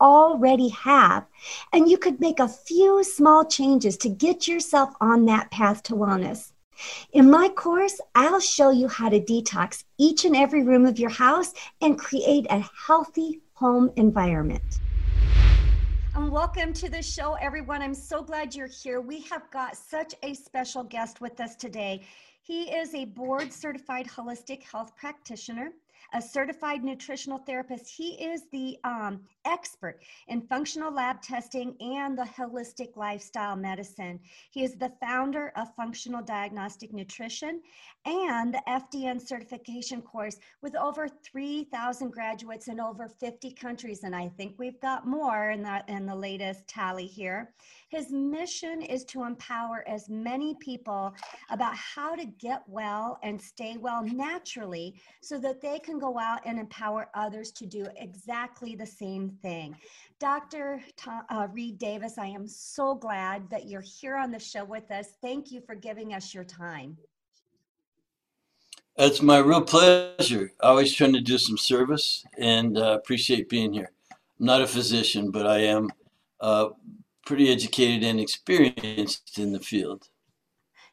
already have. And you could make a few small changes to get yourself on that path to wellness. In my course, I'll show you how to detox each and every room of your house and create a healthy home environment. And welcome to the show, everyone. I'm so glad you're here. We have got such a special guest with us today. He is a board certified holistic health practitioner a certified nutritional therapist. He is the um, expert in functional lab testing and the holistic lifestyle medicine. He is the founder of Functional Diagnostic Nutrition and the FDN certification course with over 3,000 graduates in over 50 countries. And I think we've got more in the, in the latest tally here. His mission is to empower as many people about how to get well and stay well naturally so that they can go out and empower others to do exactly the same thing. Dr. Tom, uh, Reed Davis, I am so glad that you're here on the show with us. Thank you for giving us your time. It's my real pleasure. Always trying to do some service and uh, appreciate being here. I'm not a physician, but I am uh, pretty educated and experienced in the field.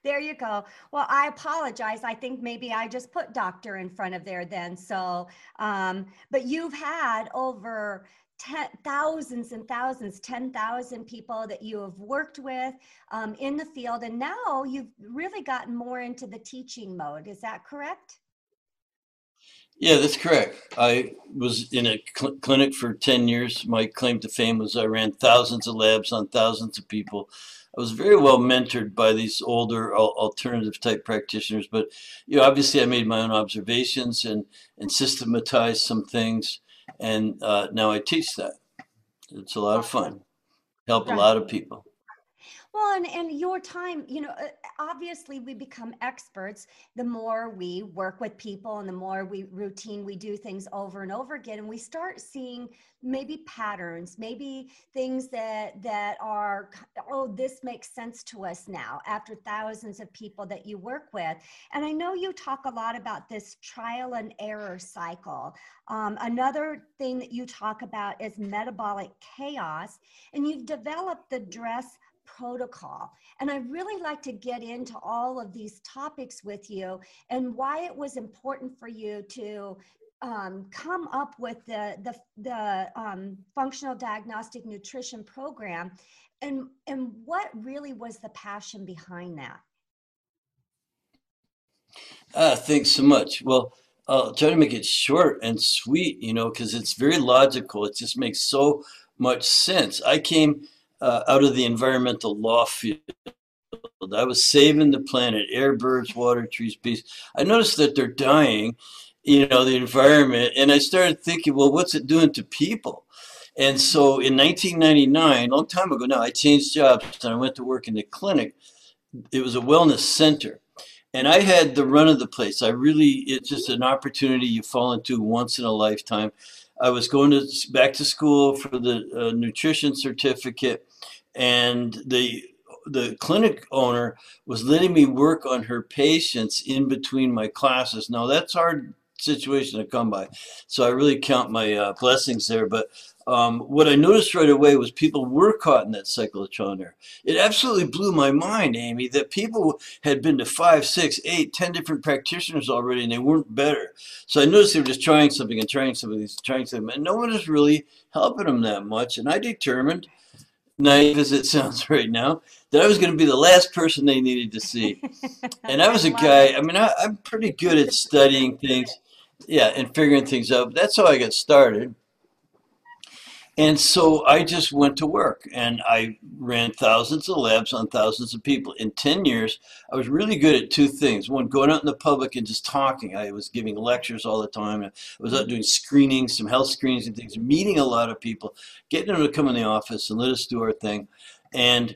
There you go. Well, I apologize. I think maybe I just put doctor in front of there then. So, um, but you've had over ten, thousands and thousands, 10,000 people that you have worked with um, in the field. And now you've really gotten more into the teaching mode. Is that correct? Yeah, that's correct. I was in a cl- clinic for 10 years. My claim to fame was I ran thousands of labs on thousands of people. I was very well mentored by these older alternative type practitioners, but you know, obviously I made my own observations and, and systematized some things, and uh, now I teach that. It's a lot of fun, help a lot of people. Well, and, and your time, you know, uh, obviously we become experts. The more we work with people and the more we routine we do things over and over again and we start seeing maybe patterns maybe things that that are oh this makes sense to us now after thousands of people that you work with. And i know you talk a lot about this trial and error cycle. Um, another thing that you talk about is metabolic chaos and you've developed the dress protocol. And I really like to get into all of these topics with you and why it was important for you to um, come up with the the, the um, functional diagnostic nutrition program, and and what really was the passion behind that? Uh, thanks so much. Well, I'll try to make it short and sweet, you know, because it's very logical. It just makes so much sense. I came uh, out of the environmental law field. I was saving the planet, air, birds, water, trees, beasts. I noticed that they're dying, you know, the environment. And I started thinking, well, what's it doing to people? And so in 1999, a long time ago now, I changed jobs and I went to work in the clinic. It was a wellness center. And I had the run of the place. I really, it's just an opportunity you fall into once in a lifetime. I was going to back to school for the uh, nutrition certificate, and the the clinic owner was letting me work on her patients in between my classes. Now that's hard situation to come by, so I really count my uh, blessings there. But um, what I noticed right away was people were caught in that of trial. It absolutely blew my mind, Aimee, that people had been to five, six, eight, ten different practitioners already, and they weren't better. So I noticed they were just trying something and trying something, and trying something, and no one was really helping them that much. And I determined naive as it sounds right now, that I was going to be the last person they needed to see. and I was a guy, I mean, I, I'm pretty good at studying things, yeah, and figuring things out. But that's how I got started. And so I just went to work and I ran thousands of labs on thousands of people. In 10 years, I was really good at two things. One, going out in the public and just talking. I was giving lectures all the time. I was out doing screenings, some health screenings and things, meeting a lot of people, getting them to come in the office and let us do our thing. And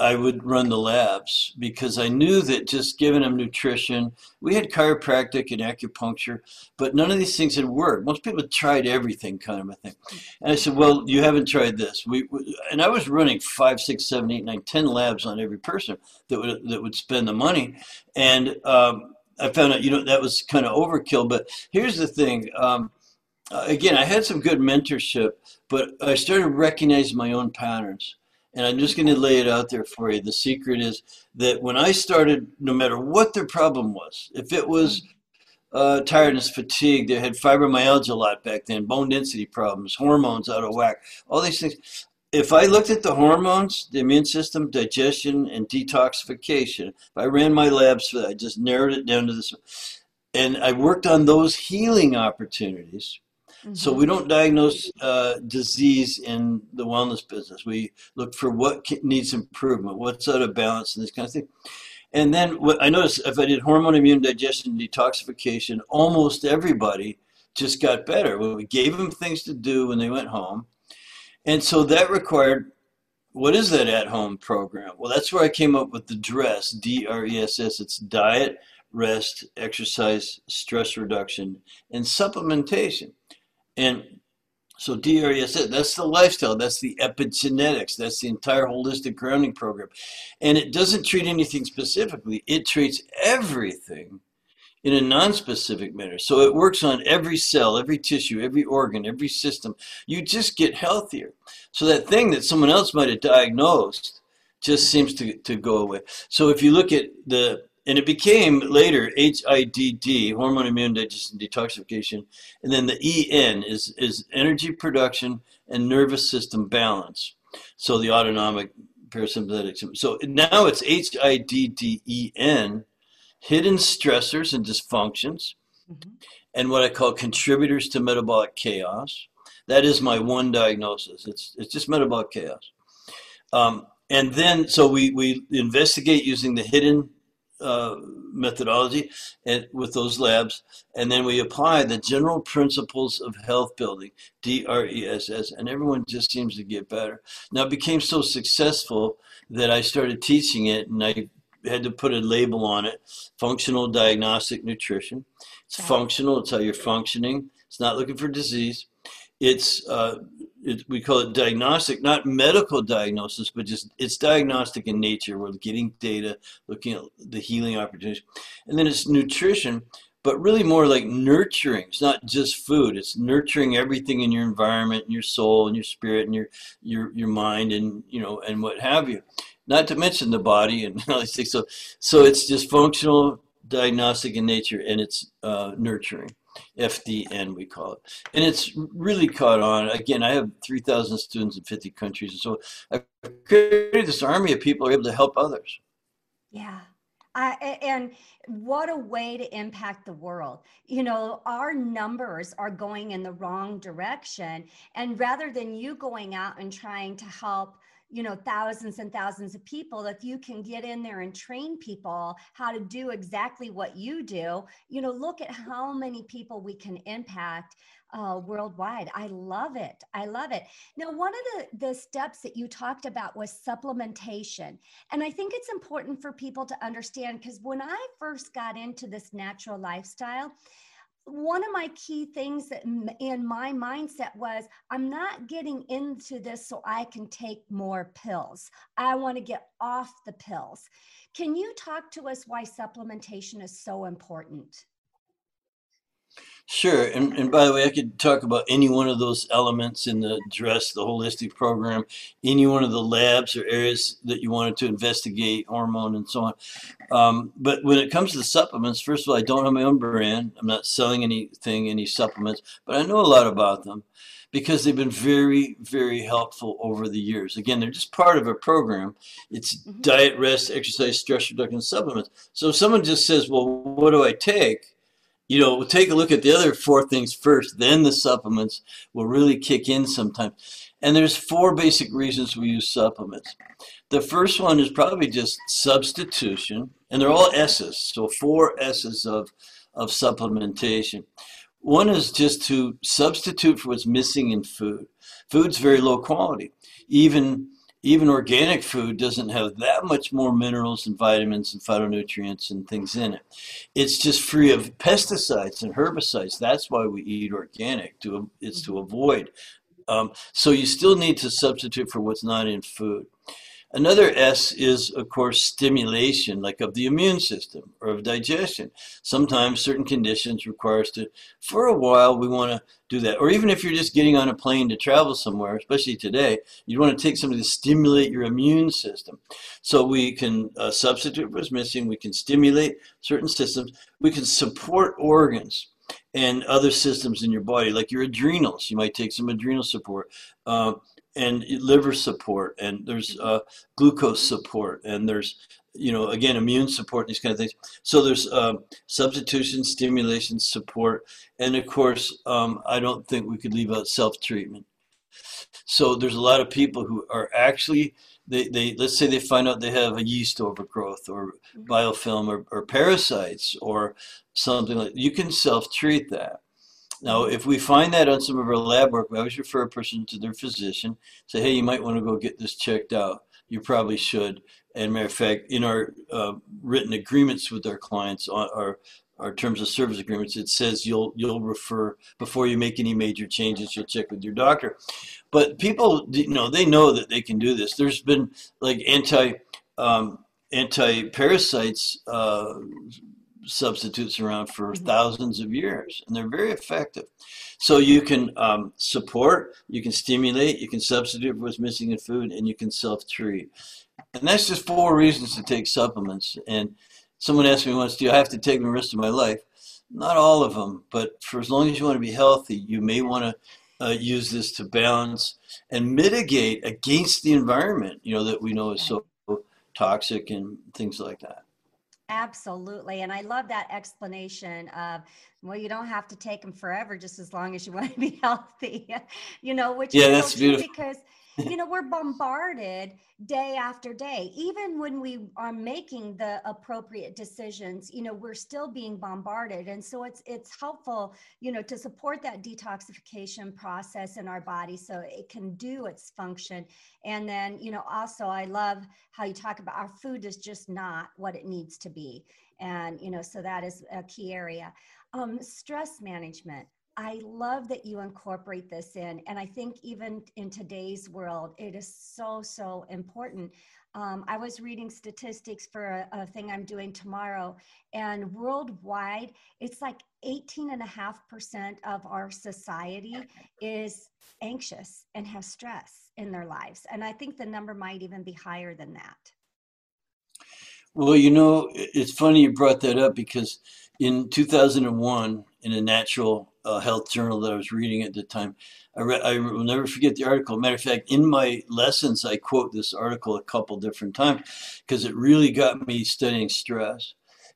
I would run the labs because I knew that just giving them nutrition, we had chiropractic and acupuncture, but none of these things had worked. Most people had tried everything, kind of a thing. And I said, "Well, you haven't tried this." We, and I was running five, six, seven, eight, nine, ten labs on every person that would that would spend the money, and um, I found out, you know, that was kind of overkill. But here's the thing. Um, again, I had some good mentorship, but I started recognizing my own patterns and I'm just going to lay it out there for you. The secret is that when I started, no matter what their problem was, if it was uh, tiredness, fatigue, they had fibromyalgia a lot back then, bone density problems, hormones out of whack, all these things. If I looked at the hormones, the immune system, digestion, and detoxification, if I ran my labs for that, I just narrowed it down to this, and I worked on those healing opportunities Mm-hmm. So we don't diagnose uh, disease in the wellness business. We look for what needs improvement, what's out of balance, and this kind of thing. And then what I noticed if I did hormone, immune, digestion, detoxification, almost everybody just got better. We gave them things to do when they went home, and so that required what is that at home program? Well, that's where I came up with the DRESS, D R E S S. It's diet, rest, exercise, stress reduction, and supplementation. And so DRES, that's the lifestyle, that's the epigenetics, that's the entire holistic grounding program. And it doesn't treat anything specifically, it treats everything in a non-specific manner. So it works on every cell, every tissue, every organ, every system. You just get healthier. So that thing that someone else might have diagnosed just seems to, to go away. So if you look at the and it became later HIDD, hormone immune digestion detoxification, and then the EN is is energy production and nervous system balance. So the autonomic parasympathetic. So now it's HIDDEN, hidden stressors and dysfunctions, mm-hmm. and what I call contributors to metabolic chaos. That is my one diagnosis. It's it's just metabolic chaos. Um, and then so we we investigate using the hidden uh, methodology and with those labs, and then we apply the general principles of health building, DRESS, and everyone just seems to get better. Now it became so successful that I started teaching it, and I had to put a label on it: functional diagnostic nutrition. It's functional. It's how you're functioning. It's not looking for disease. It's uh, it, we call it diagnostic, not medical diagnosis, but just it's diagnostic in nature. We're getting data, looking at the healing opportunities, and then it's nutrition, but really more like nurturing. It's not just food; it's nurturing everything in your environment, and your soul, and your spirit, and your your your mind, and you know, and what have you. Not to mention the body and all these things. So, so it's just functional, diagnostic in nature, and it's uh, nurturing. FDN, we call it. And it's really caught on. Again, I have 3,000 students in 50 countries. And so I've created this army of people who are able to help others. Yeah. Uh, and what a way to impact the world. You know, our numbers are going in the wrong direction. And rather than you going out and trying to help you know thousands and thousands of people if you can get in there and train people how to do exactly what you do you know look at how many people we can impact uh, worldwide. I love it. I love it. Now one of the the steps that you talked about was supplementation. And i think it's important for people to understand because when i first got into this natural lifestyle one of my key things that in my mindset was I'm not getting into this so I can take more pills. I want to get off the pills. Can you talk to us why supplementation is so important? Sure. And, and by the way, I could talk about any one of those elements in the dress, the holistic program, any one of the labs or areas that you wanted to investigate, hormone and so on. Um, but when it comes to the supplements, first of all, I don't have my own brand. I'm not selling anything, any supplements, but I know a lot about them because they've been very, very helpful over the years. Again, they're just part of a program. It's mm-hmm. diet, rest, exercise, stress reduction supplements. So if someone just says, well, what do I take? You know, we'll take a look at the other four things first, then the supplements will really kick in sometimes. And there's four basic reasons we use supplements. The first one is probably just substitution, and they're all S's, so four S's of, of supplementation. One is just to substitute for what's missing in food. Food's very low quality. Even even organic food doesn't have that much more minerals and vitamins and phytonutrients and things in it. It's just free of pesticides and herbicides. That's why we eat organic. To it's to avoid. Um, so you still need to substitute for what's not in food. Another S is, of course, stimulation, like of the immune system or of digestion. Sometimes certain conditions require us to, for a while, we want to do that. Or even if you're just getting on a plane to travel somewhere, especially today, you want to take something to stimulate your immune system. So we can uh, substitute what's missing. We can stimulate certain systems. We can support organs and other systems in your body, like your adrenals. You might take some adrenal support. Uh, and liver support and there's uh, glucose support and there's you know again immune support these kind of things so there's um, substitution stimulation support and of course um, i don't think we could leave out self-treatment so there's a lot of people who are actually they, they let's say they find out they have a yeast overgrowth or mm-hmm. biofilm or, or parasites or something like you can self-treat that now, if we find that on some of our lab work, we always refer a person to their physician. Say, hey, you might want to go get this checked out. You probably should. And matter of fact, in our uh, written agreements with our clients, on our our terms of service agreements, it says you'll you'll refer before you make any major changes. You'll check with your doctor. But people, you know, they know that they can do this. There's been like anti um, anti parasites. Uh, substitutes around for mm-hmm. thousands of years, and they're very effective. So you can um, support, you can stimulate, you can substitute for what's missing in food, and you can self-treat. And that's just four reasons to take supplements. And someone asked me once, do I have to take them the rest of my life? Not all of them, but for as long as you want to be healthy, you may want to uh, use this to balance and mitigate against the environment, you know, that we know is so toxic and things like that. Absolutely. And I love that explanation of, well, you don't have to take them forever just as long as you want to be healthy, you know, which yeah, that's beautiful. because you know we're bombarded day after day. Even when we are making the appropriate decisions you know we're still being bombarded. And so it's it's helpful you know to support that detoxification process in our body so it can do its function. And then you know also i love how you talk about our food is just not what it needs to be. And you know so that is a key area. Um, stress management I love that you incorporate this in. And I think even in today's world, it is so, so important. Um, I was reading statistics for a, a, thing I'm doing tomorrow, and worldwide, it's like 18.5% of our society is anxious and has stress in their lives. And I think the number might even be higher than that. Well, you know, it's funny you brought that up because in 2001, in a natural uh, health journal that I was reading at the time. I, read, I will never forget the article. Matter of fact, in my lessons, I quote this article a couple different times because it really got me studying stress.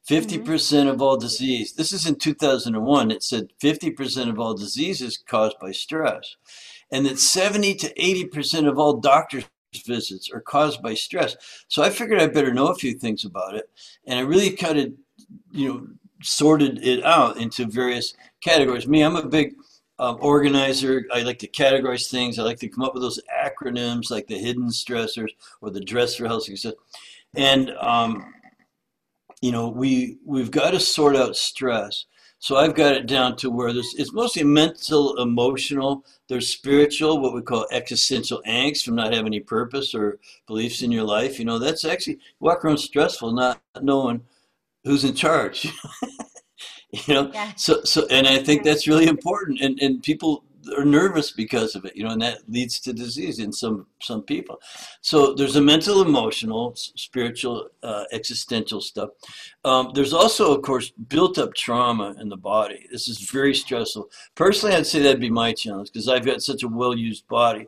50% of all disease, this is in 2001, it said 50% of all diseases caused by stress. And that 70 to 80% of all doctors visits are caused by stress. So I figured I better know a few things about it. And I really kind of, you know, sorted it out into various categories. Me, I'm a big um, organizer. I like to categorize things. I like to come up with those acronyms like the hidden stressors or the dress for health success. And um, you know, we we've got to sort out stress. So I've got it down to where there's it's mostly mental, emotional. There's spiritual, what we call existential angst from not having any purpose or beliefs in your life. You know, that's actually walk around stressful, not knowing who's in charge. you know yeah. so so and i think that's really important and and people are nervous because of it, you know, and that leads to disease in some some people. So there's a mental, emotional, spiritual, uh, existential stuff. Um, there's also, of course, built up trauma in the body. This is very stressful. Personally, I'd say that'd be my challenge because I've got such a well used body.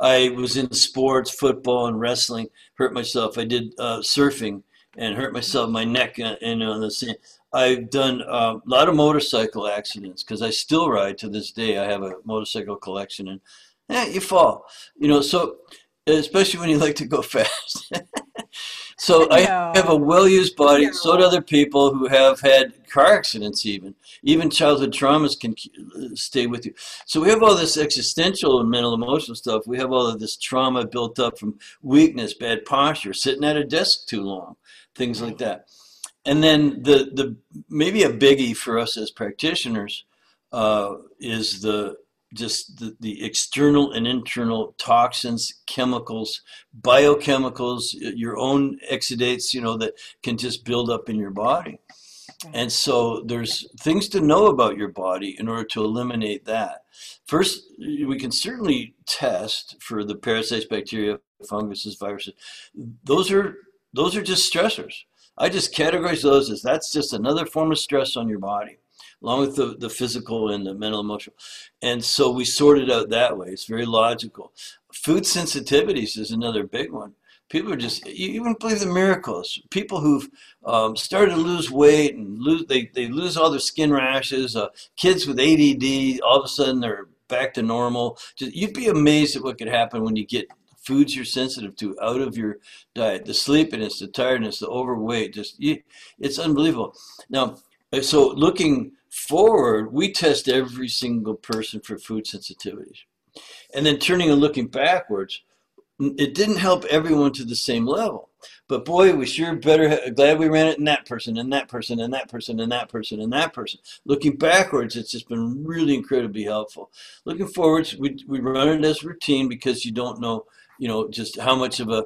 I was in sports, football, and wrestling. Hurt myself. I did uh, surfing and hurt myself, my neck, and, and on the same I've done a lot of motorcycle accidents because I still ride to this day. I have a motorcycle collection, and yeah, you fall, you know. So especially when you like to go fast. so I have a well-used body. So do other people who have had car accidents. Even even childhood traumas can stay with you. So we have all this existential and mental emotional stuff. We have all of this trauma built up from weakness, bad posture, sitting at a desk too long, things like that and then the the maybe a biggie for us as practitioners uh, is the just the, the external and internal toxins, chemicals, biochemicals, your own exudates, you know, that can just build up in your body. And so there's things to know about your body in order to eliminate that. First, we can certainly test for the parasites, bacteria, funguses, viruses. Those are those are just stressors. I just categorize those as that's just another form of stress on your body, along with the, the physical and the mental, emotional. And so we sort it out that way. It's very logical. Food sensitivities is another big one. People are just, you even believe the miracles. People who've um, started to lose weight and lose, they, they lose all their skin rashes. Uh, kids with ADD, all of a sudden they're back to normal. Just, you'd be amazed at what could happen when you get foods you're sensitive to out of your diet the sleepiness the tiredness the overweight just it's unbelievable. Now uh, so looking forward we test every single person for food sensitivities and then turning and looking backwards it didn't help everyone to the same level. But boy we sure better glad we ran it in that person and that person and that person and that person and that person. Looking backwards it's just been really incredibly helpful. Looking forwards we, we run it as routine because you don't know you know, just how much of a,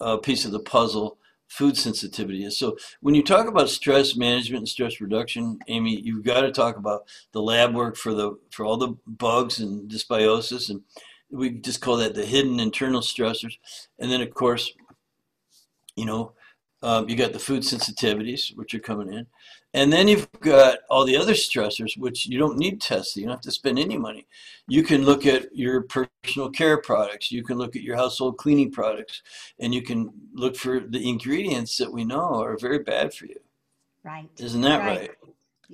a piece of the puzzle food sensitivity is. So when you talk about stress management and stress reduction, Aimee, you've got to talk about the lab work for the for all the bugs and dysbiosis, and we just call that the hidden internal stressors. And then of course, you know, um, you got the food sensitivities which are coming in, and then you've got all the other stressors, which you don't need testing. You don't have to spend any money. You can look at your personal care products. You can look at your household cleaning products, and you can look for the ingredients that we know are very bad for you. Right. Isn't that right? right?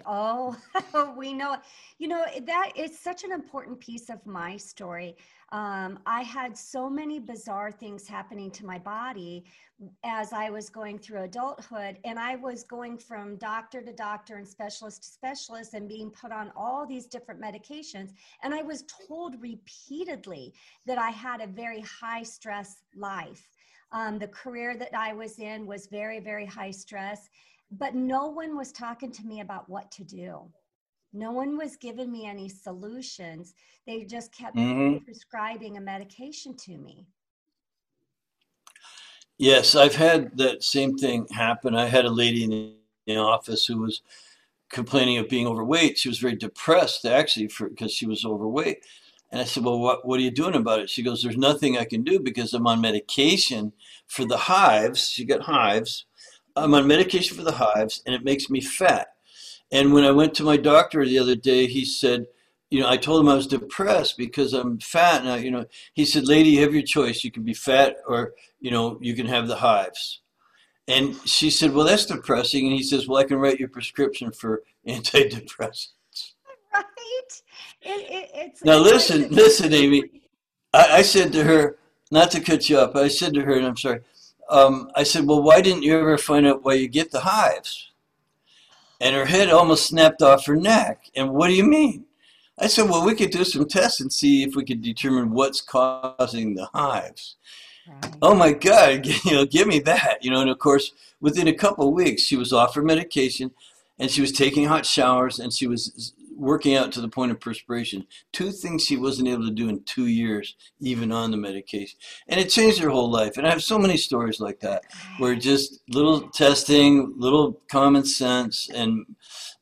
Oh, we know. You know, that is such an important piece of my story. Um, I had so many bizarre things happening to my body as I was going through adulthood, and I was going from doctor to doctor and specialist to specialist and being put on all these different medications. And I was told repeatedly that I had a very high stress life. Um, the career that I was in was very, very high stress, but no one was talking to me about what to do. No one was giving me any solutions. They just kept mm-hmm. prescribing a medication to me. Yes, I've had that same thing happen. I had a lady in the office who was complaining of being overweight. She was very depressed actually for because she was overweight. And I said, "Well, what what are you doing about it?" She goes, "There's nothing I can do because I'm on medication for the hives. She got hives. I'm on medication for the hives, and it makes me fat." And when I went to my doctor the other day, he said, you know, I told him I was depressed because I'm fat. And I, you know, he said, lady, you have your choice. You can be fat or, you know, you can have the hives. And she said, well, that's depressing. And he says, well, I can write your prescription for antidepressants. Right. It, it, it's, now listen, listen, Aimee. I, I, said to her, not to cut you up, I said to her, and I'm sorry, um, I said, well, why didn't you ever find out why you get the hives? and her head almost snapped off her neck. And what do you mean? I said, well, we could do some tests and see if we could determine what's causing the hives. Right. Oh my God, you know, give me that, you know. And of course, within a couple of weeks, she was off her medication, and she was taking hot showers, and she was working out to the point of perspiration. Two things she wasn't able to do in two years, even on the medication. And it changed her whole life. And I have so many stories like that where just little testing, little common sense, and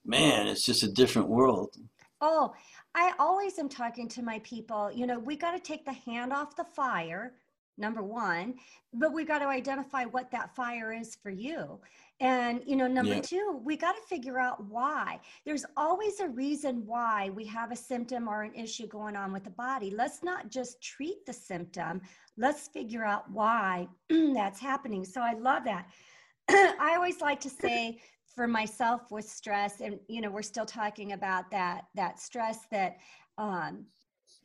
man, it's just a different world. Oh, I always am talking to my people, you know, we got to take the hand off the fire, number one, but we got to identify what that fire is for you. And, you know, number yeah. two, we got to figure out why. There's always a reason why we have a symptom or an issue going on with the body. Let's not just treat the symptom, let's figure out why that's happening. So I love that. I always like to say for myself with stress and you know we're still talking about that that stress that um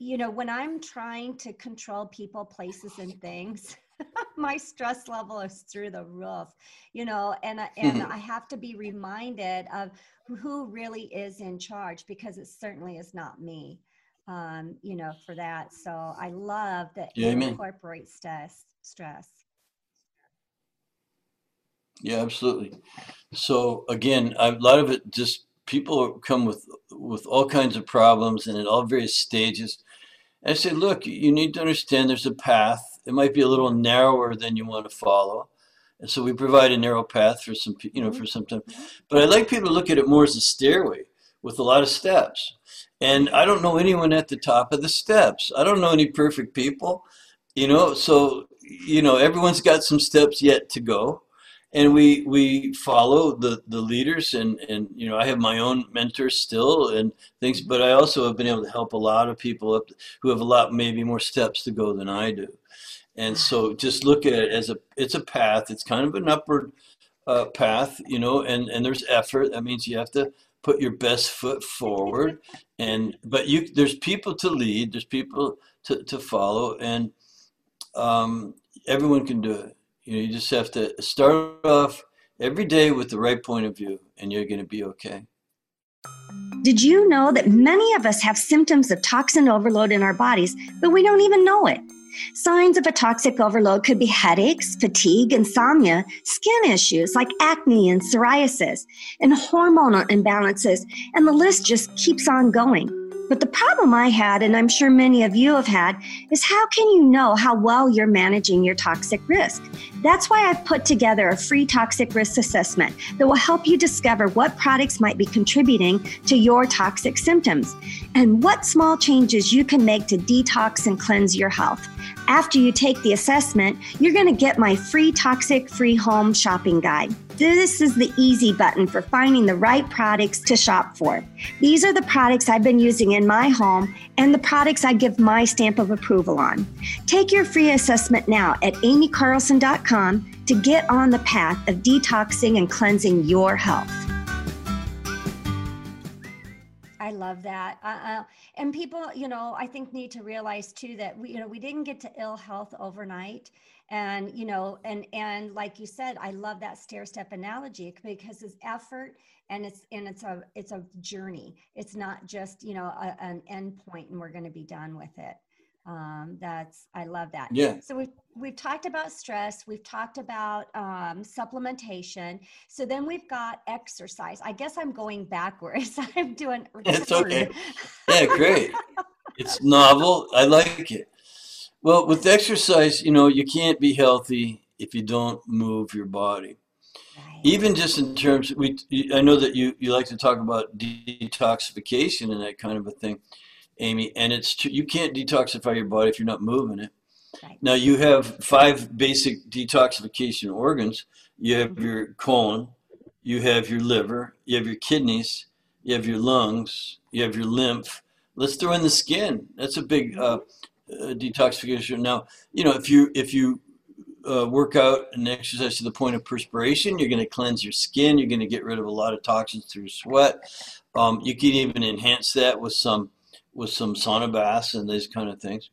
you know when i'm trying to control people places and things my stress level is through the roof you know and and i have to be reminded of who really is in charge because it certainly is not me um you know for that so i love that yeah, you incorporate stress stress yeah, absolutely. So again, a lot of it just people come with with all kinds of problems and at all various stages. And I say, look, you need to understand there's a path. It might be a little narrower than you want to follow. And so we provide a narrow path for some, you know, mm-hmm. for some time. Mm-hmm. But I like people to look at it more as a stairway with a lot of steps. And I don't know anyone at the top of the steps. I don't know any perfect people, you know. So you know, everyone's got some steps yet to go and we we follow the the leaders and and you know I have my own mentors still and things but I also have been able to help a lot of people up who have a lot maybe more steps to go than I do. And so just look at it as a it's a path. It's kind of an upward uh, path you know and and there's effort. That means you have to put your best foot forward and but you there's people to lead. There's people to, to follow and um, everyone can do it you know, you just have to start off every day with the right point of view, and you're going to be okay. Did you know that many of us have symptoms of toxin overload in our bodies, but we don't even know it? Signs of a toxic overload could be headaches, fatigue, insomnia, skin issues like acne and psoriasis, and hormonal imbalances, and the list just keeps on going. But the problem I had, and I'm sure many of you have had, is how can you know how well you're managing your toxic risk? That's why I've put together a free toxic risk assessment that will help you discover what products might be contributing to your toxic symptoms and what small changes you can make to detox and cleanse your health. After you take the assessment, you're going to get my free toxic free home shopping guide. This is the easy button for finding the right products to shop for. These are the products I've been using in my home and the products I give my stamp of approval on. Take your free assessment now at aimeecarlson.com to get on the path of detoxing and cleansing your health. I love that. Uh, uh, and people, you know, I think need to realize too that we, you know, we didn't get to ill health overnight and you know and and like you said i love that stair step analogy because it's effort and it's and it's a it's a journey. It's not just you know a, an end point and we're going to be done with it. Um, that's i love that. Yeah. So we've we've talked about stress. We've talked about um, supplementation. So then we've got exercise. I guess i'm going backwards. I'm doing it's okay. yeah great. It's novel. I like it well, with exercise, you know, you can't be healthy if you don't move your body. Right. Even just in terms, we I know that you you like to talk about detoxification and that kind of a thing, Aimee. And it's true, you can't detoxify your body if you're not moving it. Right. Now you have five basic detoxification organs. You have mm-hmm. your colon, you have your liver, you have your kidneys, you have your lungs, you have your lymph. Let's throw in the skin. That's a big uh, uh, detoxification. Now, you know, if you if you uh, work out and exercise to the point of perspiration, you're going to cleanse your skin. You're going to get rid of a lot of toxins through sweat. Um, you can even enhance that with some with some sauna baths and these kind of things.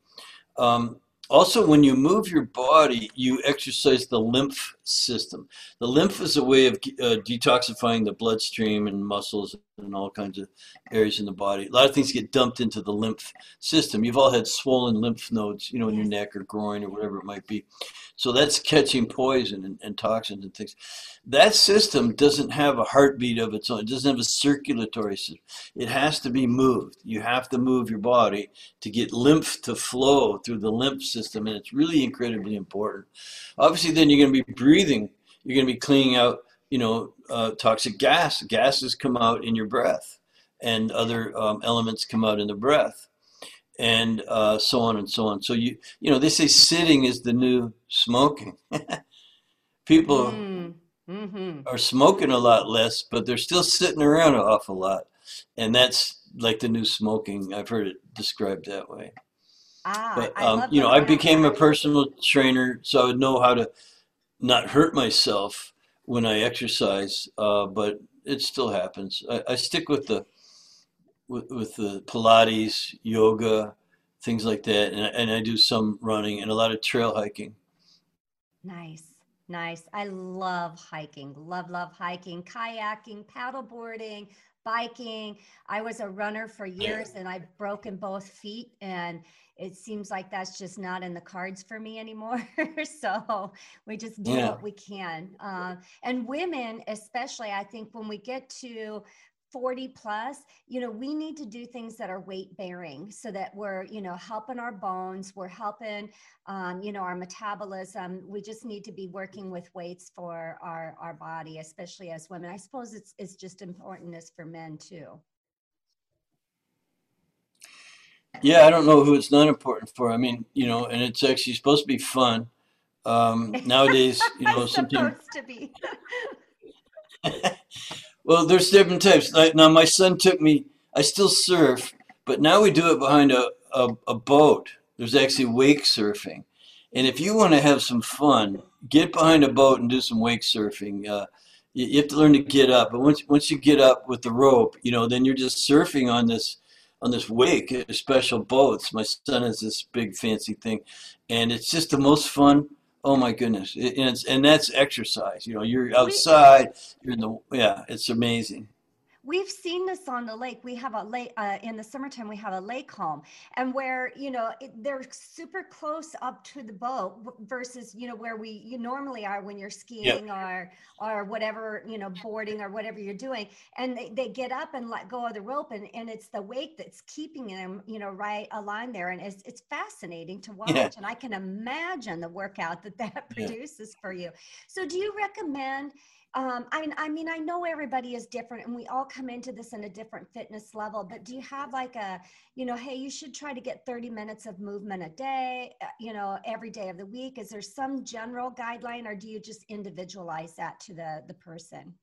Um, also, when you move your body, you exercise the lymph system. The lymph is a way of uh, detoxifying the bloodstream and muscles and all kinds of areas in the body. A lot of things get dumped into the lymph system. You've all had swollen lymph nodes, you know, in your neck or groin or whatever it might be. So that's catching poison and, and toxins and things. That system doesn't have a heartbeat of its own. It doesn't have a circulatory system. It has to be moved. You have to move your body to get lymph to flow through the lymph system, and it's really incredibly important. Obviously, then you're going to be breathing. You're going to be cleaning out you know, uh, toxic gas. Gases come out in your breath, and other um, elements come out in the breath, and uh, so on and so on. So you, you know, they say sitting is the new smoking. People mm, mm-hmm. are smoking a lot less, but they're still sitting around an awful lot, and that's like the new smoking. I've heard it described that way. Ah, but um, you know, I became a personal trainer, so I would know how to not hurt myself when I exercise. Uh, but it still happens. I, I stick with the with, with, the Pilates, yoga, things like that, and, and I do some running and a lot of trail hiking. Nice. Nice. I love hiking. Love, love hiking, kayaking, paddleboarding, biking. I was a runner for years and I've broken both feet and it seems like that's just not in the cards for me anymore. so we just do yeah. what we can. Uh, and women, especially, I think when we get to 40 plus, you know, we need to do things that are weight bearing so that we're, you know, helping our bones, we're helping, um, you know, our metabolism. We just need to be working with weights for our, our body, especially as women. I suppose it's, it's just important as for men too. Yeah, I don't know who it's not important for. I mean, you know, and it's actually supposed to be fun. Um, nowadays, you know, something. to be. well, there's different types. Like now, my son took me. I still surf, but now we do it behind a, a, a boat. There's actually wake surfing, and if you want to have some fun, get behind a boat and do some wake surfing. Uh, you, you have to learn to get up, but once once you get up with the rope, you know, then you're just surfing on this on this wake, special boats. My son has this big fancy thing, and it's just the most fun. Oh my goodness! It, and, and that's exercise. You know, you're outside. You're in the yeah. It's amazing. We've seen this on the lake. We have a lake uh, in the summertime. We have a lake home, and where you know it, they're super close up to the boat versus you know where we you normally are when you're skiing yep. or or whatever you know boarding or whatever you're doing, and they, they get up and let go of the rope, and, and it's the wake that's keeping them you know right aligned there, and it's it's fascinating to watch, yeah. and I can imagine the workout that that produces yeah. for you. So, do you recommend? Um, I mean, I mean, I know everybody is different and we all come into this in a different fitness level, but do you have like a, you know, hey, you should try to get 30 minutes of movement a day, uh, you know, every day of the week? Is there some general guideline or do you just individualize that to the, the person?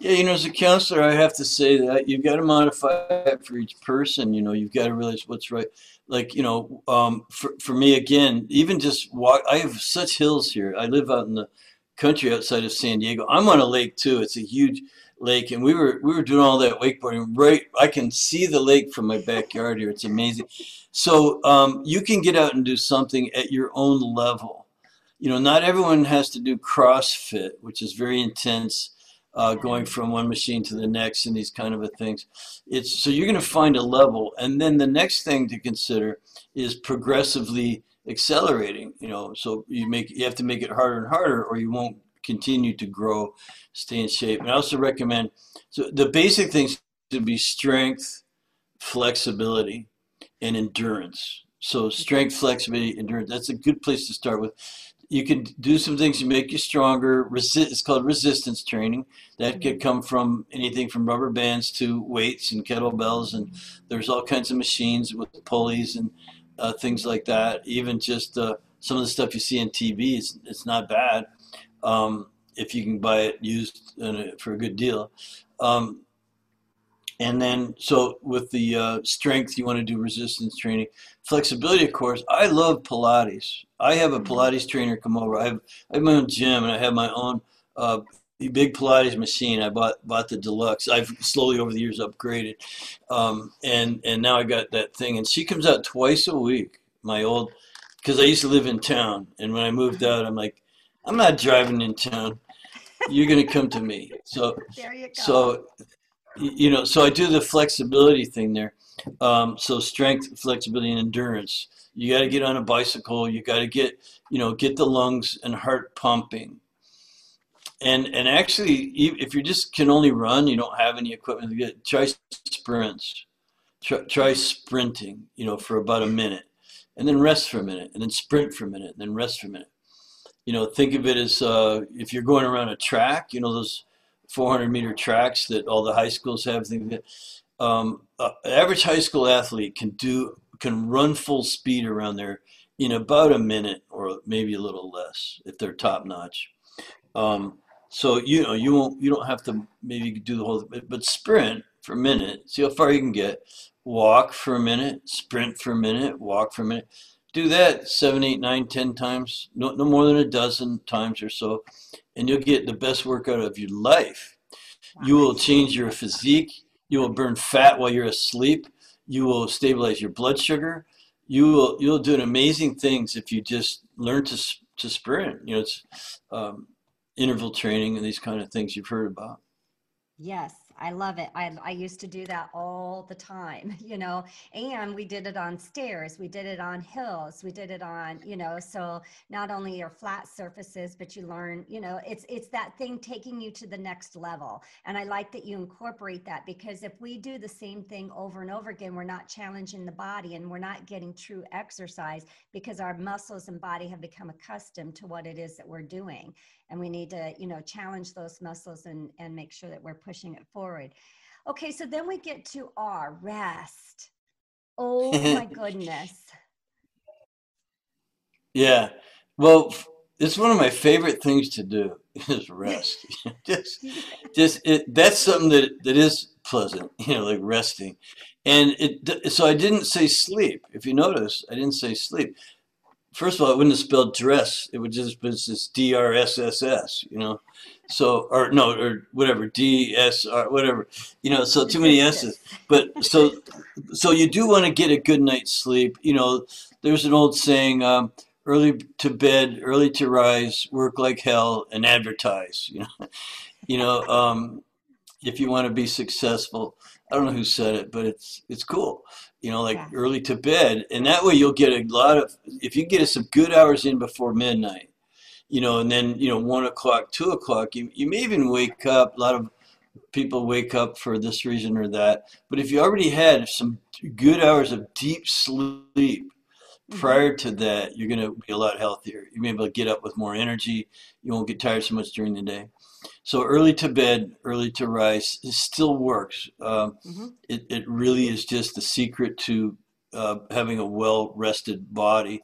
Yeah, you know, as a counselor, I have to say that you've got to modify it for each person. You know, you've got to realize what's right. Like, you know, um, for, for me, again, even just walk, I have such hills here. I live out in the country outside of San Diego. I'm on a lake too. It's a huge lake, and we were we were doing all that wakeboarding. Right, I can see the lake from my backyard here. It's amazing. So um, you can get out and do something at your own level. You know, not everyone has to do CrossFit, which is very intense. Uh, going from one machine to the next and these kind of things. It's so you're going to find a level, and then the next thing to consider is progressively accelerating you know so you make you have to make it harder and harder or you won't continue to grow stay in shape and i also recommend so the basic things to be strength flexibility and endurance so strength flexibility endurance that's a good place to start with you can do some things to make you stronger. Resist, it's called resistance training. That could mm-hmm. come from anything from rubber bands to weights and kettlebells, and there's all kinds of machines with pulleys and uh, things like that. Even just uh, some of the stuff you see on TV, it's, it's not bad um, if you can buy it used a, for a good deal. Um, and then, so with the uh, strength, you want to do resistance training. Flexibility, of course. I love Pilates. I have a mm-hmm. Pilates trainer come over. I have, I have my own gym and I have my own uh, the big Pilates machine. I bought bought the deluxe. I've slowly over the years upgraded, um, and and now I got that thing. And she comes out twice a week. My old, because I used to live in town, and when I moved out, I'm like, I'm not driving in town. You're gonna come to me. So you. So you know, so I do the flexibility thing there. Um, so strength, flexibility, and endurance. You got to get on a bicycle. You got to get you know get the lungs and heart pumping and and actually if you just can only run you don't have any equipment to get try sprints try, try sprinting you know for about a minute and then rest for a minute and then sprint for a minute and then rest for a minute you know, think of it as uh, if you're going around a track, you know, those 400 meter tracks that all the high schools have. Things that, um, uh, average high school athlete can do can run full speed around there in about a minute or maybe a little less if they're top notch. Um, so you know you won't you don't have to maybe do the whole but sprint for a minute, see how far you can get. Walk for a minute, sprint for a minute, walk for a minute. Do that seven, eight, nine, ten times, no, no more than a dozen times or so, and you'll get the best workout of your life. You will change your physique. You will burn fat while you're asleep. You will stabilize your blood sugar. You will you'll do amazing things if you just learn to to sprint. You know, it's um, interval training and these kind of things you've heard about. Yes, I love it. I, I used to do that all the time, you know, and we did it on stairs, we did it on hills, we did it on, you know, so not only your flat surfaces, but you learn, you know, it's it's that thing taking you to the next level. And I like that you incorporate that because if we do the same thing over and over again, we're not challenging the body and we're not getting true exercise because our muscles and body have become accustomed to what it is that we're doing and we need to you know challenge those muscles and and make sure that we're pushing it forward. Okay so then we get to r rest. Oh my goodness. Yeah well it's one of my favorite things to do is rest. Just just it, that's something that that is pleasant you know like resting. And it so i didn't say sleep. If you notice i didn't say sleep first of all, it wouldn't have spelled dress. It would just be just D R S S S, you know. So or no or whatever D S R whatever, you know. So too many S's. But so so you do want to get a good night's sleep. You know, there's an old saying. Um, early to bed, early to rise, work like hell, and advertise. You know, you know, um, if you want to be successful. I don't know who said it, but it's it's cool you know, like yeah. early to bed. And that way you'll get a lot of, if you get some good hours in before midnight, you know, and then, you know, one o'clock, two o'clock, you, you may even wake up. A lot of people wake up for this reason or that. But if you already had some good hours of deep sleep. Prior to that, you're going to be a lot healthier. You'll be able to get up with more energy. You won't get tired so much during the day. So early to bed, early to rise, it still works. Uh, mm-hmm. it, it really is just the secret to uh, having a well rested body.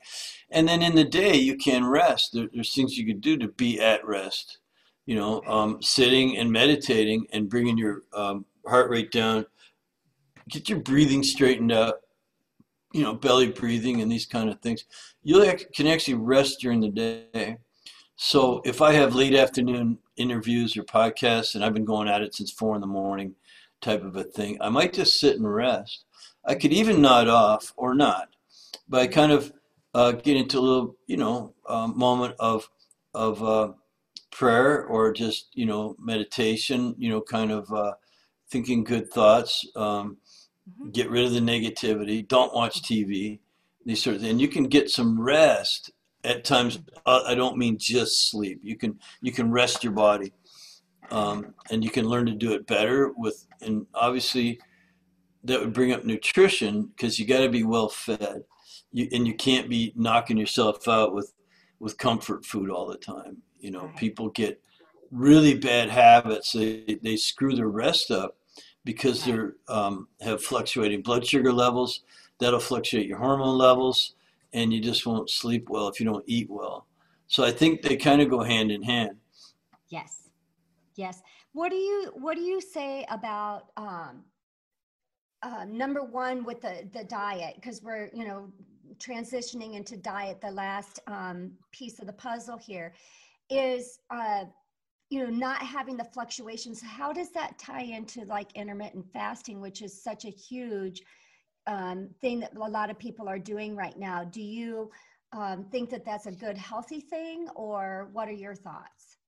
And then in the day, you can rest. There, there's things you can do to be at rest. You know, um, sitting and meditating and bringing your um, heart rate down, get your breathing straightened out, you know, belly breathing and these kind of things. You can actually rest during the day. So if I have late afternoon interviews or podcasts, and I've been going at it since four in the morning, type of a thing, I might just sit and rest. I could even nod off or not, but I kind of uh, get into a little, you know, um, moment of of uh, prayer or just you know meditation. You know, kind of uh, thinking good thoughts. Um, mm-hmm. Get rid of the negativity. Don't watch TV. These sort of things. And you can get some rest at times uh, i don't mean just sleep you can you can rest your body um, and you can learn to do it better with and obviously that would bring up nutrition because you got to be well fed you, and you can't be knocking yourself out with with comfort food all the time you know people get really bad habits they, they screw their rest up because they're um, have fluctuating blood sugar levels that'll fluctuate your hormone levels and you just won't sleep well if you don't eat well. So I think they kind of go hand in hand. Yes. Yes. What do you what do you say about um, uh, number one with the the diet because we're you know transitioning into diet the last um, piece of the puzzle here is uh, you know not having the fluctuations how does that tie into like intermittent fasting which is such a huge um, thing that a lot of people are doing right now. Do you um, think that that's a good, healthy thing, or what are your thoughts?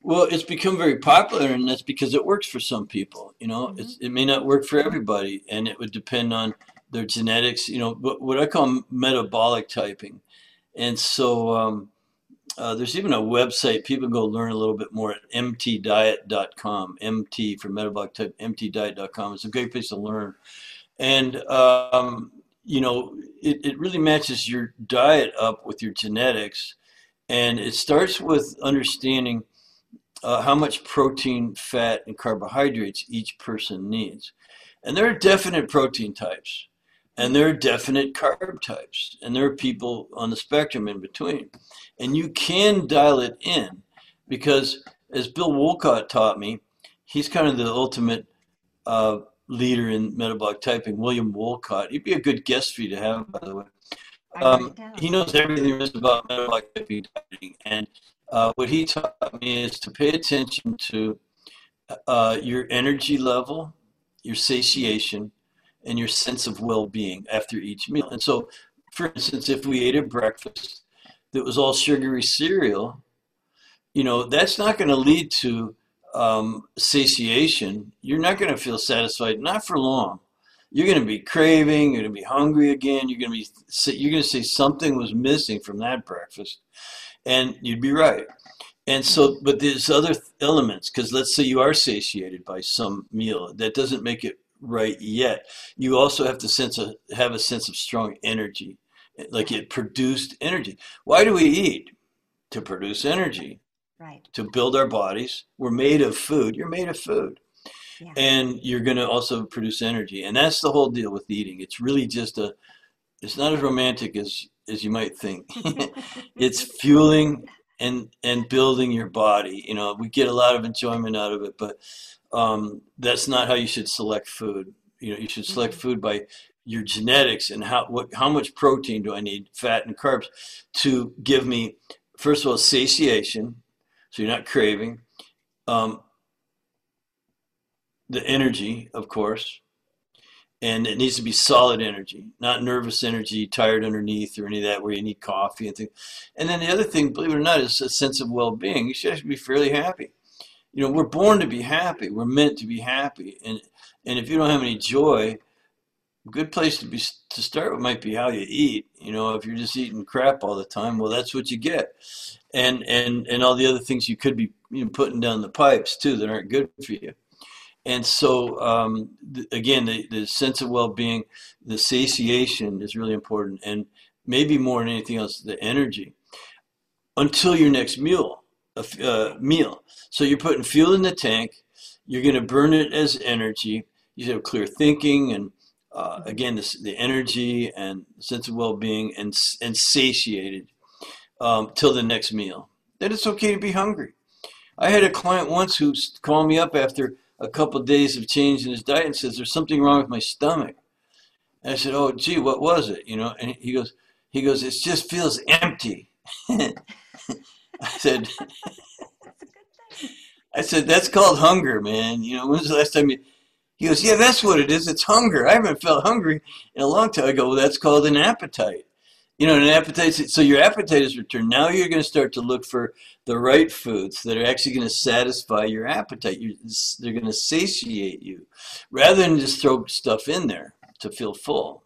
Well, it's become very popular, and that's because it works for some people. You know, mm-hmm. it may not work for everybody, and it would depend on their genetics. You know, what, what I call metabolic typing, and so um, uh, there's even a website people go learn a little bit more at mtdiet.com. MT for metabolic type, mtdiet.com. It's a great place to learn. And, um, you know, it, it really matches your diet up with your genetics. And it starts with understanding uh, how much protein, fat, and carbohydrates each person needs. And there are definite protein types, and there are definite carb types, and there are people on the spectrum in between. And you can dial it in because, as Bill Wolcott taught me, he's kind of the ultimate uh, leader in metabolic typing, William Wolcott. He'd be a good guest for you to have, by the way. Um, he knows everything there is about metabolic typing, and uh, what he taught me is to pay attention to uh, your energy level, your satiation, and your sense of well-being after each meal. And so, for instance, if we ate a breakfast that was all sugary cereal, you know, that's not going to lead to um, satiation. You're not going to feel satisfied, not for long. You're going to be craving. You're going to be hungry again. You're going to be. You're going to say something was missing from that breakfast, and you'd be right. And so, but there's other elements because let's say you are satiated by some meal, that doesn't make it right yet. You also have to sense a, have a sense of strong energy, like it produced energy. Why do we eat? To produce energy. Right. To build our bodies. We're made of food. You're made of food. Yeah. And you're going to also produce energy. And that's the whole deal with eating. It's really just a, it's not as romantic as as you might think. it's fueling and and building your body. You know, we get a lot of enjoyment out of it, but um, that's not how you should select food. You know, you should select mm-hmm. food by your genetics and how what how much protein do I need, fat and carbs, to give me first of all satiation, so you're not craving, um, the energy, of course, and it needs to be solid energy, not nervous energy, tired underneath or any of that where you need coffee and things. And then the other thing, believe it or not, is a sense of well-being. You should actually be fairly happy. You know, we're born to be happy. We're meant to be happy. And and if you don't have any joy, a good place to be to start with might be how you eat. You know, if you're just eating crap all the time, well, that's what you get. And and and all the other things you could be you know, putting down the pipes too that aren't good for you. And so, um, th- again, the, the sense of well being, the satiation is really important. And maybe more than anything else, the energy until your next meal. Uh, meal. So you're putting fuel in the tank. You're going to burn it as energy. You have clear thinking, and uh, again, this, the energy and sense of well-being, and and satiated um, till the next meal. Then it's okay to be hungry. I had a client once who called me up after a couple of days of change in his diet and says, "There's something wrong with my stomach." And I said, "Oh, gee, what was it?" You know, and he goes, "He goes, it just feels empty." I said, "I said that's called hunger, man. You know, when's the last time you?" He goes, "Yeah, that's what it is. It's hunger. I haven't felt hungry in a long time." I go, "Well, that's called an appetite." you know, an appetite. So your appetite is returned. Now you're going to start to look for the right foods that are actually going to satisfy your appetite. You're, they're going to satiate you, rather than just throw stuff in there to feel full.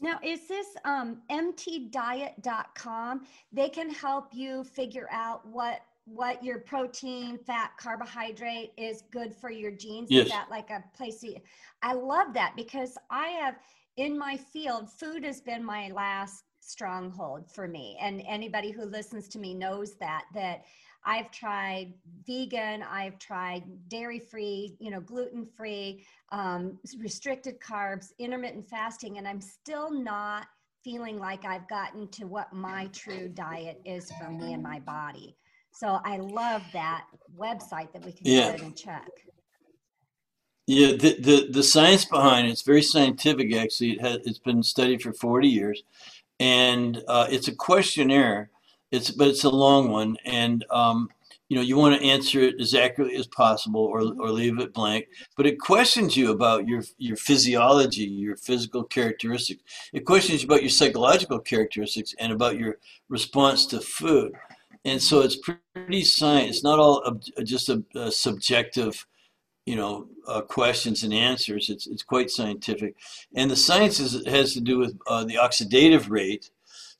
Now, is this um, mtdiet.com? They can help you figure out what what your protein, fat, carbohydrate is good for your genes. Yes. Is that like a place? To, I love that because I have in my field, food has been my last stronghold for me and anybody who listens to me knows that that i've tried vegan i've tried dairy free you know gluten free um, restricted carbs intermittent fasting and i'm still not feeling like i've gotten to what my true diet is for me and my body so i love that website that we can yeah. go and check yeah, the, the, the science behind it, it's very scientific actually. It has, it's been studied for 40 years and uh, it's a questionnaire. It's but it's a long one, and um, you know you want to answer it as accurately as possible, or or leave it blank. But it questions you about your your physiology, your physical characteristics. It questions you about your psychological characteristics and about your response to food. And so it's pretty science. It's not all just a, a subjective you know uh, questions and answers. It's it's quite scientific, and the science is, has to do with uh, the oxidative rate.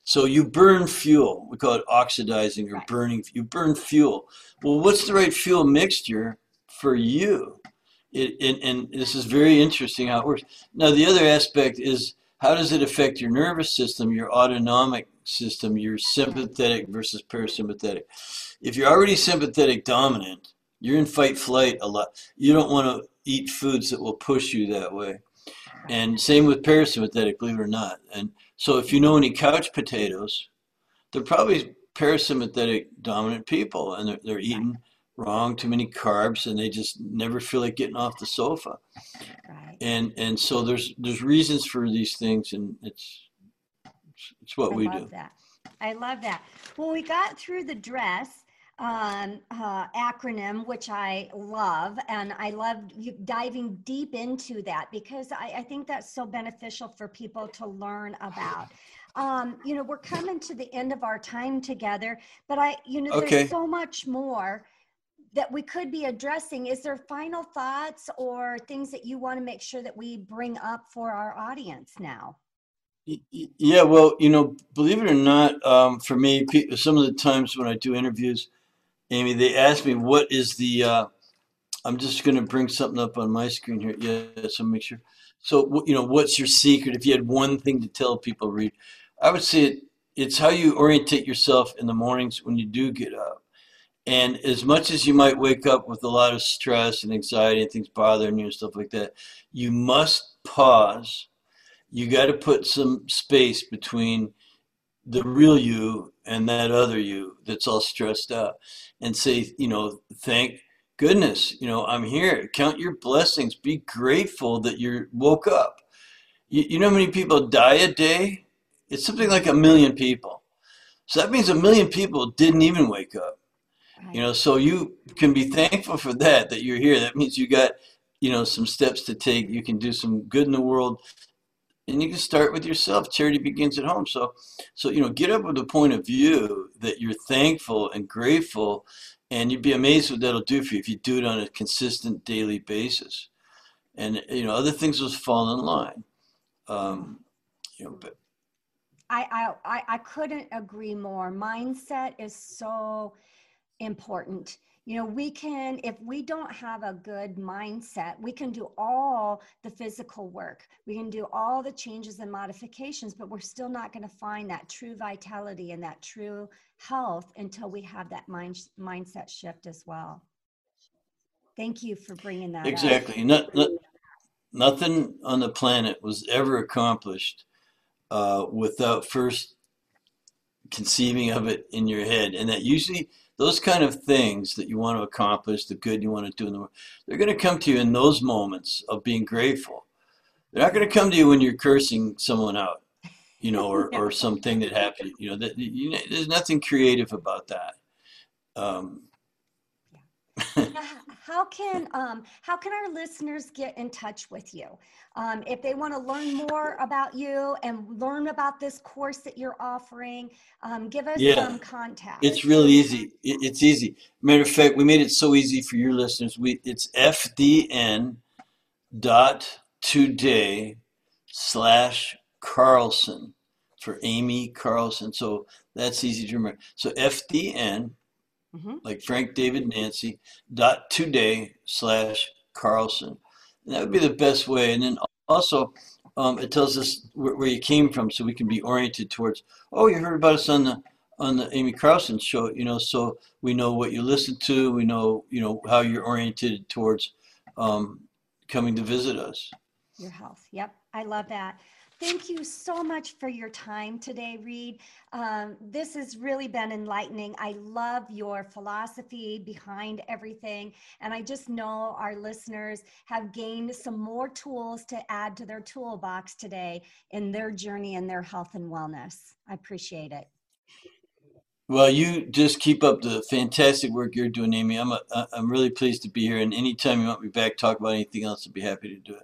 So you burn fuel. We call it oxidizing or burning. You burn fuel. Well, what's the right fuel mixture for you? It, and, and this is very interesting how it works. Now the other aspect is how does it affect your nervous system, your autonomic system, you're sympathetic versus parasympathetic. If you're already sympathetic dominant, you're in fight flight a lot. You don't want to eat foods that will push you that way. And same with parasympathetic, believe it or not. And so if you know any couch potatoes, they're probably parasympathetic dominant people and they're, they're eating wrong, too many carbs, and they just never feel like getting off the sofa. Right. And and so there's there's reasons for these things, and it's it's what we do. I we love do. That. I love that. Well, we got through the dress um, uh, acronym, which I love, and I love you diving deep into that because I, I think that's so beneficial for people to learn about. Um, you know, we're coming to the end of our time together, but I, you know, okay. there's so much more that we could be addressing. Is there final thoughts or things that you want to make sure that we bring up for our audience now? Yeah, well, you know, believe it or not, um, for me, some of the times when I do interviews, Aimee, they ask me what is the. Uh, I'm just going to bring something up on my screen here. Yeah, so make sure. So you know, what's your secret? If you had one thing to tell people, Reed, I would say it, it's how you orientate yourself in the mornings when you do get up. And as much as you might wake up with a lot of stress and anxiety and things bothering you and stuff like that, you must pause. You got to put some space between the real you and that other you that's all stressed out and say, you know, thank goodness, you know, I'm here. Count your blessings. Be grateful that you woke up. You, you know how many people die a day? It's something like a million people. So that means a million people didn't even wake up. You know, so you can be thankful for that, that you're here. That means you got, you know, some steps to take. You can do some good in the world. And you can start with yourself. Charity begins at home. So, so you know, get up with a point of view that you're thankful and grateful, and you'd be amazed what that'll do for you if you do it on a consistent daily basis. And you know, other things will fall in line. Um, you know, but I, I I couldn't agree more. Mindset is so important. You know, we can, if we don't have a good mindset, we can do all the physical work. We can do all the changes and modifications, but we're still not going to find that true vitality and that true health until we have that mind, mindset shift as well. Thank you for bringing that up. exactly. Not, not, nothing on the planet was ever accomplished uh, without first conceiving of it in your head. And that usually those kind of things that you want to accomplish, the good you want to do in the world, they're going to come to you in those moments of being grateful. They're not going to come to you when you're cursing someone out, you know, or, or something that happened. You know, that you know, there's nothing creative about that. Um, how can um, how can our listeners get in touch with you? Um, if they want to learn more about you and learn about this course that you're offering um, give us yeah, some contact. It's really easy. It's easy. Matter of fact we made it so easy for your listeners. We it's fdn dot today slash carlson for aimee carlson. So that's easy to remember. So fdn mm-hmm. like Frank David Nancy dot today slash Carlson. And that would be the best way. And then also, um, it tells us where, where, you came from, so we can be oriented towards. Oh, you heard about us on the on the Aimee Carlson show, you know, so we know what you listen to. We know, you know, how you're oriented towards um, coming to visit us. Your health. Yep, I love that. Thank you so much for your time today, Reed. Um, this has really been enlightening. I love your philosophy behind everything. And I just know our listeners have gained some more tools to add to their toolbox today in their journey in their health and wellness. I appreciate it. Well, you just keep up the fantastic work you're doing, Aimee. I'm, a, I'm really pleased to be here. And anytime you want me back, talk about anything else, I'd be happy to do it.